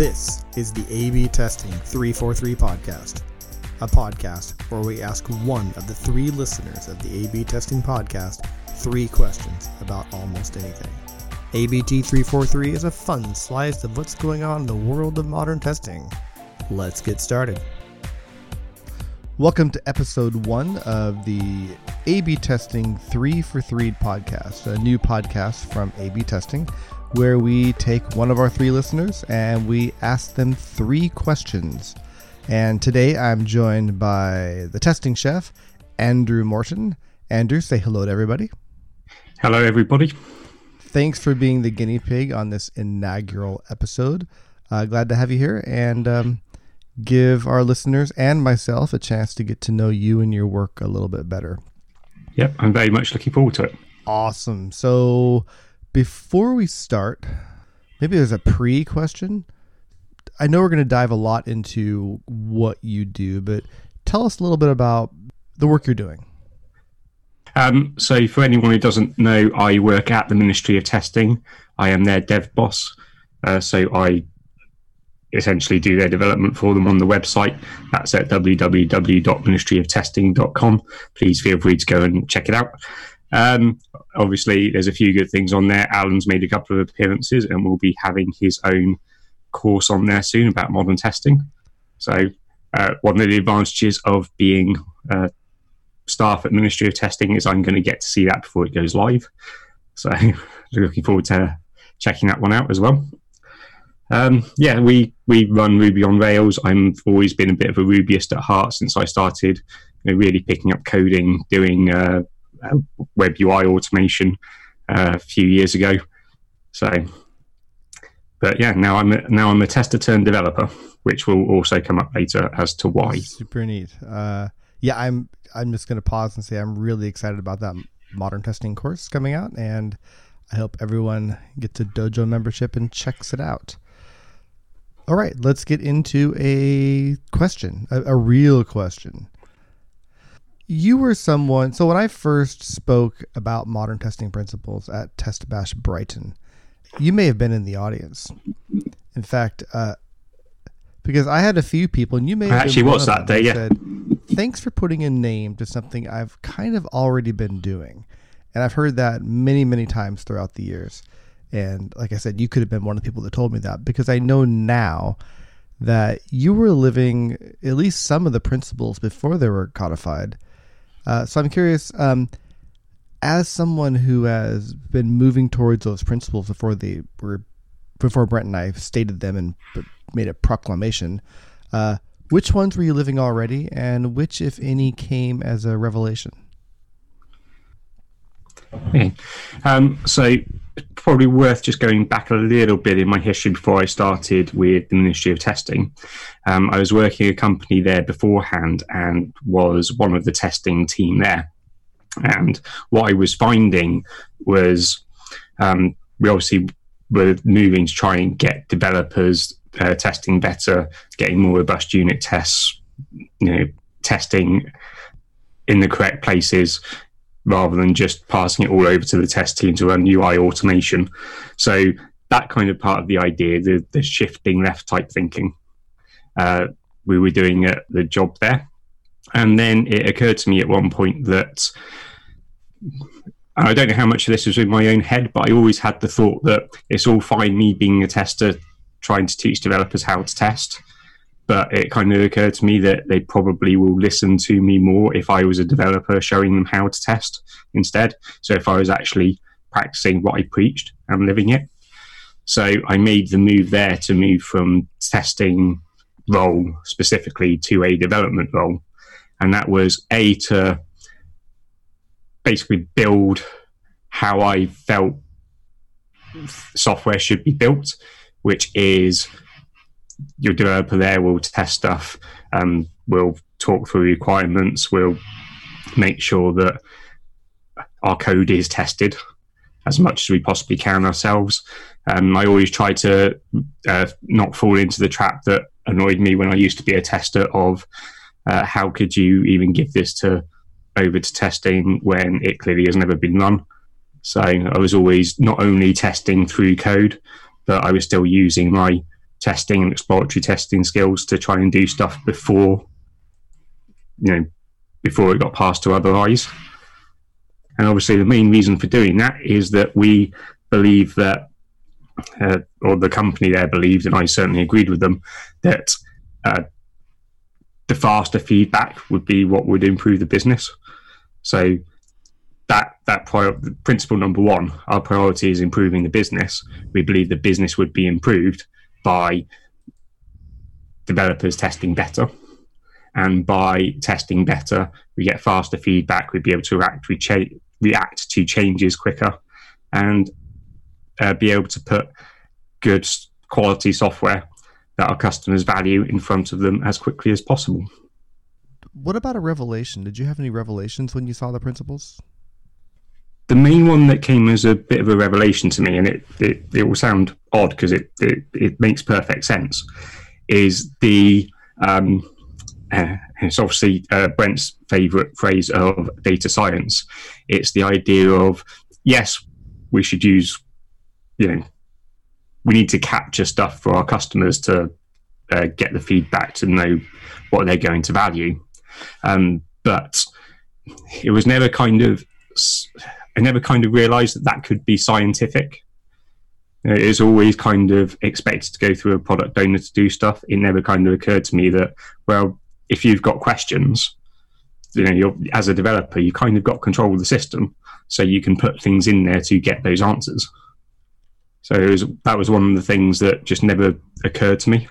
This is the A B Testing 343 podcast, a podcast where we ask one of the three listeners of the A B Testing podcast three questions about almost anything. ABT 343 is a fun slice of what's going on in the world of modern testing. Let's get started. Welcome to episode one of the A B Testing 3 for 3 podcast, a new podcast from A B Testing where we take one of our three listeners and we ask them three questions. And today I'm joined by the testing chef, Andrew Morton. Andrew, say hello to everybody. Hello, everybody. Thanks for being the guinea pig on this inaugural episode. Uh, glad to have you here and um, give our listeners and myself a chance to get to know you and your work a little bit better. Yep, I'm very much looking forward to it. Awesome. So, before we start, maybe there's a pre question. I know we're going to dive a lot into what you do, but tell us a little bit about the work you're doing. Um, so, for anyone who doesn't know, I work at the Ministry of Testing. I am their dev boss. Uh, so, I essentially do their development for them on the website. That's at www.ministryoftesting.com. Please feel free to go and check it out. Um, obviously, there's a few good things on there. Alan's made a couple of appearances and will be having his own course on there soon about modern testing. So, uh, one of the advantages of being uh, staff at Ministry of Testing is I'm going to get to see that before it goes live. So, looking forward to checking that one out as well. Um, yeah, we we run Ruby on Rails. I've always been a bit of a Rubyist at heart since I started, you know, really picking up coding, doing uh, web UI automation uh, a few years ago. So, but yeah, now I'm a, now I'm a tester turned developer, which will also come up later as to why. Super neat. Uh, yeah, I'm I'm just going to pause and say I'm really excited about that modern testing course coming out, and I hope everyone gets a dojo membership and checks it out. All right, let's get into a question, a, a real question you were someone so when i first spoke about modern testing principles at TestBash Brighton you may have been in the audience. In fact uh, because i had a few people and you may have actually was that day yeah. said, thanks for putting a name to something i've kind of already been doing. And i've heard that many many times throughout the years. And like i said you could have been one of the people that told me that because i know now that you were living at least some of the principles before they were codified uh, so I'm curious, um, as someone who has been moving towards those principles before they were, before Brent and I stated them and made a proclamation, uh, which ones were you living already, and which, if any, came as a revelation? Okay. Um, so probably worth just going back a little bit in my history before I started with the Ministry of Testing. Um, I was working a company there beforehand and was one of the testing team there. And what I was finding was um, we obviously were moving to try and get developers uh, testing better, getting more robust unit tests, you know, testing in the correct places, rather than just passing it all over to the test team to run UI automation. So that kind of part of the idea, the, the shifting left type thinking, uh, we were doing uh, the job there. And then it occurred to me at one point that I don't know how much of this was in my own head, but I always had the thought that it's all fine me being a tester trying to teach developers how to test but it kind of occurred to me that they probably will listen to me more if I was a developer showing them how to test instead. So if I was actually practicing what I preached and living it. So I made the move there to move from testing role specifically to a development role. And that was A, to basically build how I felt software should be built, which is your developer there will test stuff, um, will talk through requirements, will make sure that our code is tested as much as we possibly can ourselves. Um, I always try to uh, not fall into the trap that annoyed me when I used to be a tester of uh, how could you even give this to over to testing when it clearly has never been run. So I was always not only testing through code, but I was still using my testing and exploratory testing skills to try and do stuff before you know before it got passed to other eyes. And obviously, the main reason for doing that is that we believe that, uh, or the company there believed, and I certainly agreed with them, that uh, the faster feedback would be what would improve the business. So that that prior, principle number one, our priority is improving the business. We believe the business would be improved by developers testing better, and by testing better, we get faster feedback. We'd be able to react, cha- react to changes quicker, and uh, be able to put good quality software that our customers value in front of them as quickly as possible. What about a revelation? Did you have any revelations when you saw the principles? The main one that came as a bit of a revelation to me, and it it, it will sound odd because it, it, it makes perfect sense, is the um, uh, it's obviously uh, Brent's favorite phrase of data science. It's the idea of yes, we should use you know we need to capture stuff for our customers to uh, get the feedback to know what they're going to value. Um, but it was never kind of, I never kind of realized that that could be scientific. It is always kind of expected to go through a product owner to do stuff. It never kind of occurred to me that, well, if you've got questions, you know, you're, as a developer, you kind of got control of the system, so you can put things in there to get those answers. So was, that was one of the things that just never occurred to me.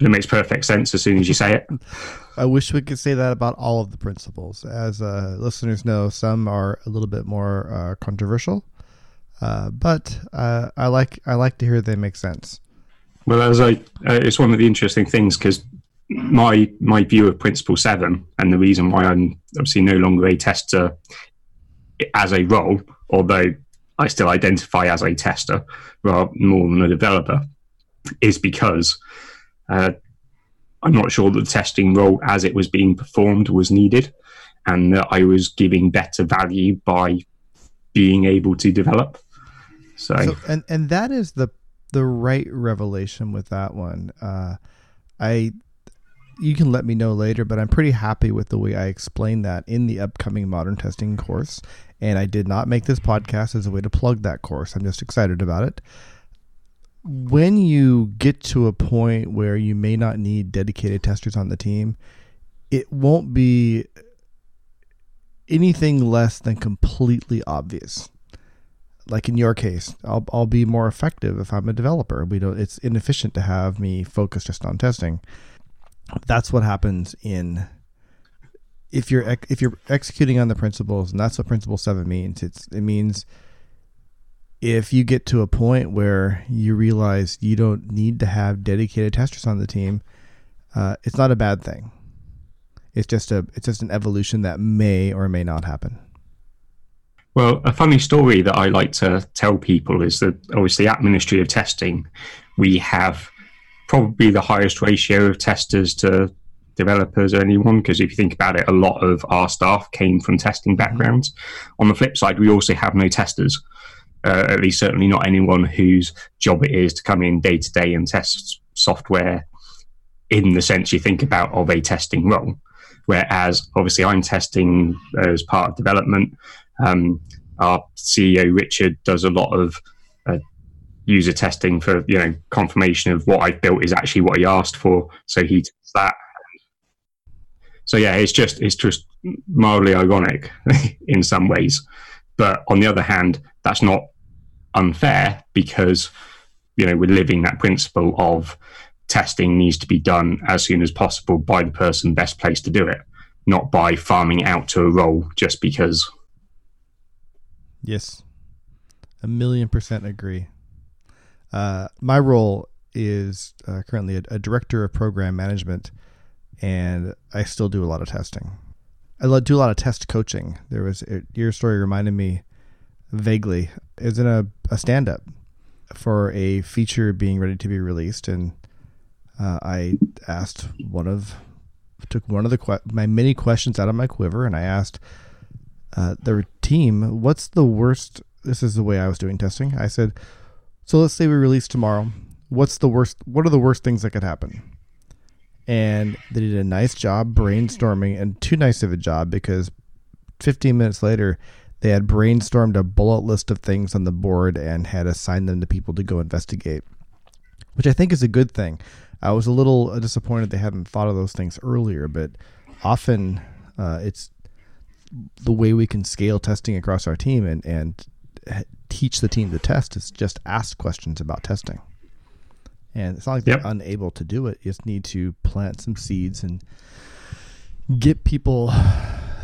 It makes perfect sense as soon as you say it. I wish we could say that about all of the principles. As uh, listeners know, some are a little bit more uh, controversial, uh, but uh, I like I like to hear they make sense. Well, as I, uh, it's one of the interesting things because my my view of Principle Seven and the reason why I'm obviously no longer a tester as a role, although I still identify as a tester rather more than a developer, is because uh, I'm not sure that the testing role as it was being performed was needed, and that I was giving better value by being able to develop. So, so and and that is the the right revelation with that one. Uh, I you can let me know later, but I'm pretty happy with the way I explained that in the upcoming modern testing course. And I did not make this podcast as a way to plug that course. I'm just excited about it. When you get to a point where you may not need dedicated testers on the team, it won't be anything less than completely obvious. Like in your case, I'll, I'll be more effective if I'm a developer. We don't. It's inefficient to have me focus just on testing that's what happens in if you're if you're executing on the principles, and that's what principle seven means. It's it means if you get to a point where you realize you don't need to have dedicated testers on the team, uh, it's not a bad thing. It's just a it's just an evolution that may or may not happen. Well, a funny story that I like to tell people is that obviously at Ministry of Testing, we have probably the highest ratio of testers to developers or anyone because if you think about it a lot of our staff came from testing mm-hmm. backgrounds on the flip side we also have no testers uh, at least certainly not anyone whose job it is to come in day to day and test software in the sense you think about of a testing role whereas obviously i'm testing as part of development um, our ceo richard does a lot of uh, user testing for you know confirmation of what I've built is actually what he asked for. So he does that. So yeah, it's just it's just mildly ironic in some ways, but on the other hand, that's not unfair because you know we're living that principle of testing needs to be done as soon as possible by the person best placed to do it, not by farming out to a role just because. Yes, a million percent agree. Uh, my role is uh, currently a, a, director of program management, and I still do a lot of testing. I do a lot of test coaching. There was your story reminded me vaguely. It was in a, a stand up for a feature being ready to be released, and uh, I asked one of took one of the que- my many questions out of my quiver, and I asked uh, the team, "What's the worst?" This is the way I was doing testing. I said, so let's say we release tomorrow. what's the worst? What are the worst things that could happen? And they did a nice job brainstorming, and too nice of a job because 15 minutes later, they had brainstormed a bullet list of things on the board and had assigned them to people to go investigate, which I think is a good thing. I was a little disappointed they hadn't thought of those things earlier, but often uh, it's the way we can scale testing across our team and, and teach the team to test is just ask questions about testing. And it's not like yep. they're unable to do it. You just need to plant some seeds and get people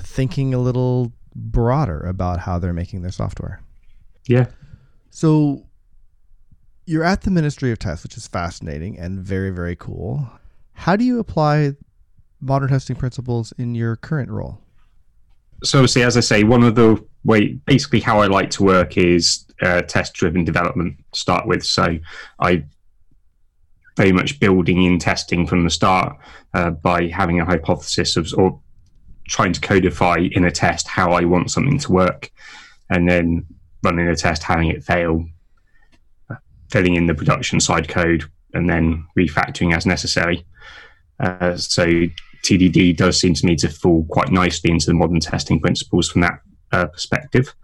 thinking a little broader about how they're making their software. Yeah. So you're at the Ministry of Tests, which is fascinating and very, very cool. How do you apply modern testing principles in your current role? So, see, as I say, one of the way, basically, how I like to work is uh, test-driven development to start with. So, I very much building in testing from the start uh, by having a hypothesis of, or trying to codify in a test how I want something to work, and then running a test, having it fail, filling in the production side code, and then refactoring as necessary. Uh, so TDD does seem to me to fall quite nicely into the modern testing principles from that uh, perspective.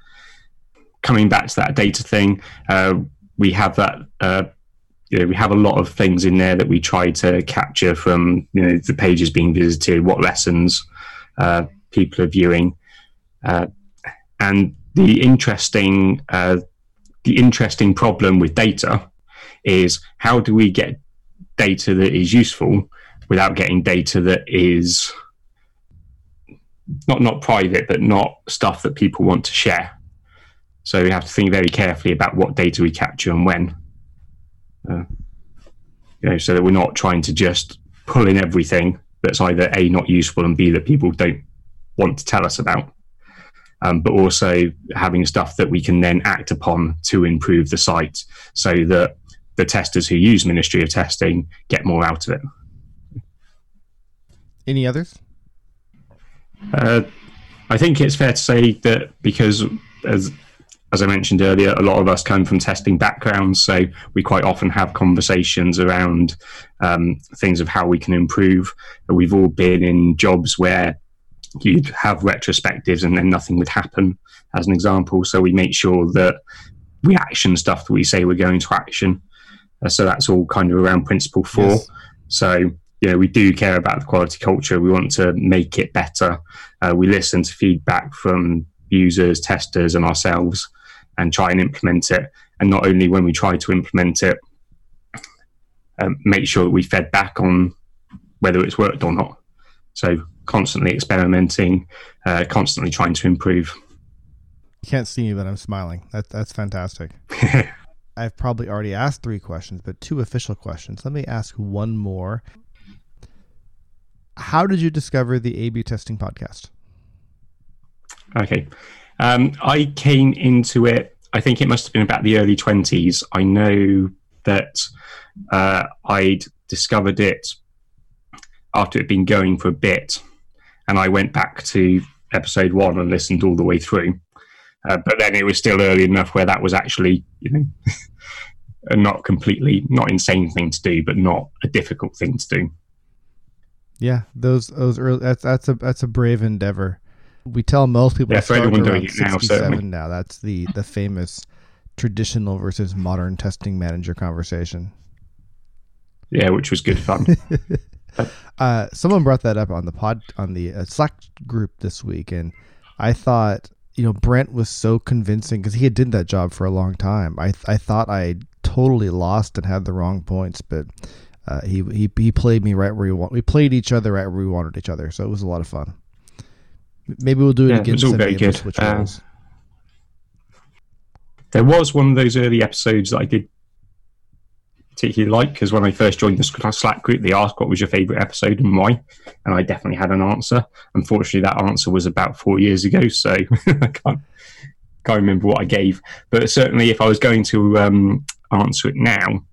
Coming back to that data thing, uh, we have that uh, you know, we have a lot of things in there that we try to capture from you know the pages being visited, what lessons uh, people are viewing, uh, and the interesting uh, the interesting problem with data is how do we get data that is useful without getting data that is not not private but not stuff that people want to share. So we have to think very carefully about what data we capture and when. Uh, you know, so that we're not trying to just pull in everything that's either a not useful and b that people don't want to tell us about. Um, but also having stuff that we can then act upon to improve the site, so that the testers who use Ministry of Testing get more out of it. Any others? Uh, I think it's fair to say that because as as I mentioned earlier, a lot of us come from testing backgrounds, so we quite often have conversations around um, things of how we can improve. We've all been in jobs where you'd have retrospectives and then nothing would happen, as an example. So we make sure that we action stuff that we say we're going to action. Uh, so that's all kind of around principle four. Yes. So you know, we do care about the quality culture. We want to make it better. Uh, we listen to feedback from users, testers, and ourselves and try and implement it. And not only when we try to implement it, um, make sure that we fed back on whether it's worked or not. So constantly experimenting, uh, constantly trying to improve. You can't see me, but I'm smiling. That, that's fantastic. I've probably already asked three questions, but two official questions. Let me ask one more. How did you discover the A B testing podcast? Okay. Um, I came into it, I think it must have been about the early 20s. I know that uh, I'd discovered it after it had been going for a bit. And I went back to episode one and listened all the way through. Uh, but then it was still early enough where that was actually, you know, a not completely, not insane thing to do, but not a difficult thing to do. Yeah, those those early, that's that's a that's a brave endeavor. We tell most people yeah, for anyone doing it now, certainly. now. That's the the famous traditional versus modern testing manager conversation. Yeah, which was good fun. uh, someone brought that up on the pod on the uh, Slack group this week, and I thought you know Brent was so convincing because he had did that job for a long time. I I thought I totally lost and had the wrong points, but uh, he he he played me right where we want. We played each other right where we wanted each other, so it was a lot of fun. Maybe we'll do it yeah, again. It was all very good. Uh, there was one of those early episodes that I did particularly like because when I first joined the Slack group, they asked what was your favourite episode and why, and I definitely had an answer. Unfortunately, that answer was about four years ago, so I can't can't remember what I gave. But certainly, if I was going to um, answer it now,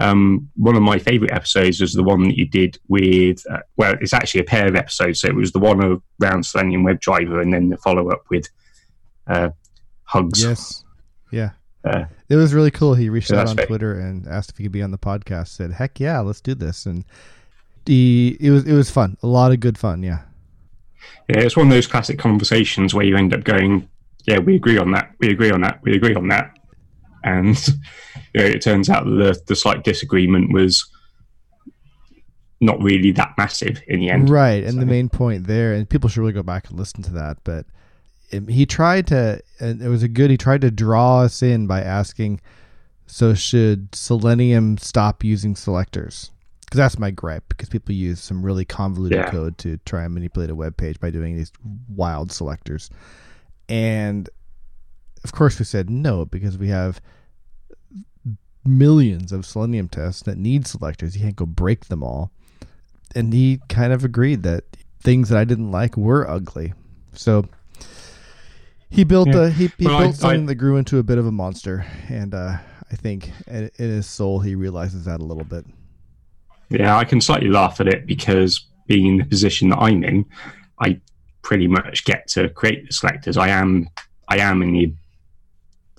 um, one of my favourite episodes was the one that you did with, uh, well, it's actually a pair of episodes. So it was the one around Selenium WebDriver and then the follow up with uh, Hugs. Yes. Yeah. Uh, it was really cool. He reached out on fair. Twitter and asked if he could be on the podcast. Said, "Heck yeah, let's do this." And he, it was it was fun. A lot of good fun. Yeah. yeah, it's one of those classic conversations where you end up going, "Yeah, we agree on that. We agree on that. We agree on that," and you know, it turns out that the the slight disagreement was not really that massive in the end. Right, and the main point there, and people should really go back and listen to that. But he tried to, and it was a good. He tried to draw us in by asking, "So should Selenium stop using selectors?" Because that's my gripe. Because people use some really convoluted Yeah. code to try and manipulate a web page by doing these wild selectors, and of course we said no because we have millions of Selenium tests that need selectors. You can't go break them all and he kind of agreed that things that I didn't like were ugly. So he built Yeah. a he, he Well, I- built something I- that grew into a bit of a monster, and uh, I think in, in his soul he realizes that a little bit. Yeah, I can slightly laugh at it because being in the position that I'm in, I pretty much get to create the selectors. I am, I am in the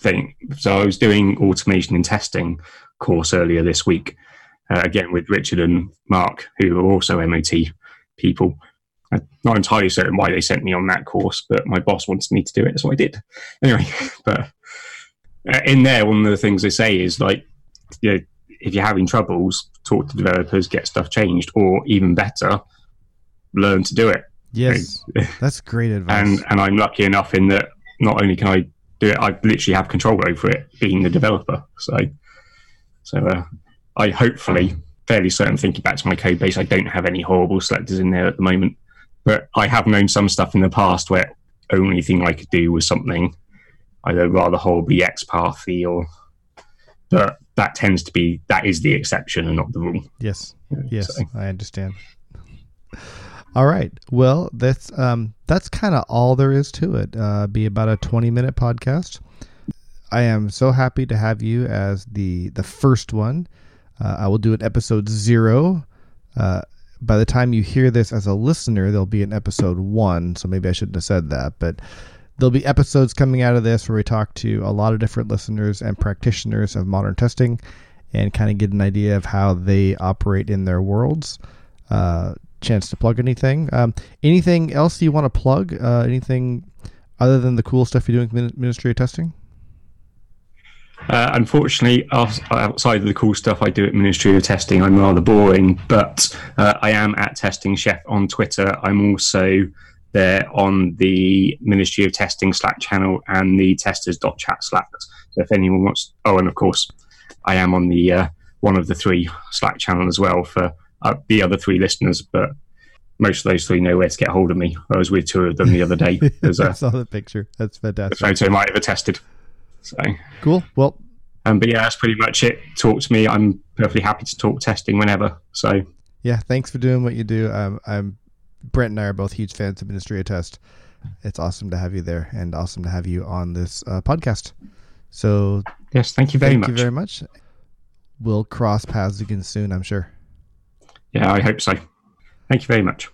thing. So I was doing automation and testing course earlier this week, uh, again with Richard and Mark, who are also MOT people. I'm not entirely certain why they sent me on that course, but my boss wanted me to do it, so I did. Anyway, but uh, in there, one of the things they say is like, you know, if you're having troubles, talk to developers, get stuff changed, or even better, learn to do it. Yes, that's great advice. And and I'm lucky enough in that not only can I do it, I literally have control over it, being the developer. So, so uh, I hopefully fairly certain thinking back to my code base, I don't have any horrible selectors in there at the moment. But I have known some stuff in the past where only thing I could do was something either rather horribly XPathy or. But that tends to be that is the exception and not the rule. yes, yes, so. I understand. All right. Well, that's um, that's kind of all there is to it. Uh, be about a twenty-minute podcast. I am so happy to have you as the the first one. Uh, I will do an episode zero. Uh, by the time you hear this as a listener, there'll be an episode one. So maybe I shouldn't have said that, but there'll be episodes coming out of this where we talk to a lot of different listeners and practitioners of modern testing, and kind of get an idea of how they operate in their worlds. Uh, chance to plug anything. Um, anything else you want to plug? Uh, anything other than the cool stuff you're doing Ministry of Testing? Uh, unfortunately, outside of the cool stuff I do at Ministry of Testing, I'm rather boring. But uh, I am at Testing Chef on Twitter. I'm also there on the Ministry of Testing Slack channel and the testers.chat Slack. So if anyone wants, oh, and of course, I am on the uh, one of the three Slack channel as well for uh, the other three listeners. But most of those three know where to get hold of me. I was with two of them the other day. There's I a saw the picture. That's fantastic. the photo might have attested. So. Cool. Well, Um, but yeah, that's pretty much it. Talk to me. I'm perfectly happy to talk testing whenever. So yeah. Thanks for doing what you do. Um, I'm Brent and I are both huge fans of Ministry of Test. It's awesome to have you there, and awesome to have you on this uh, podcast. So yes, thank you very thank much. Thank you very much. We'll cross paths again soon, I'm sure. Yeah, I hope so. Thank you very much.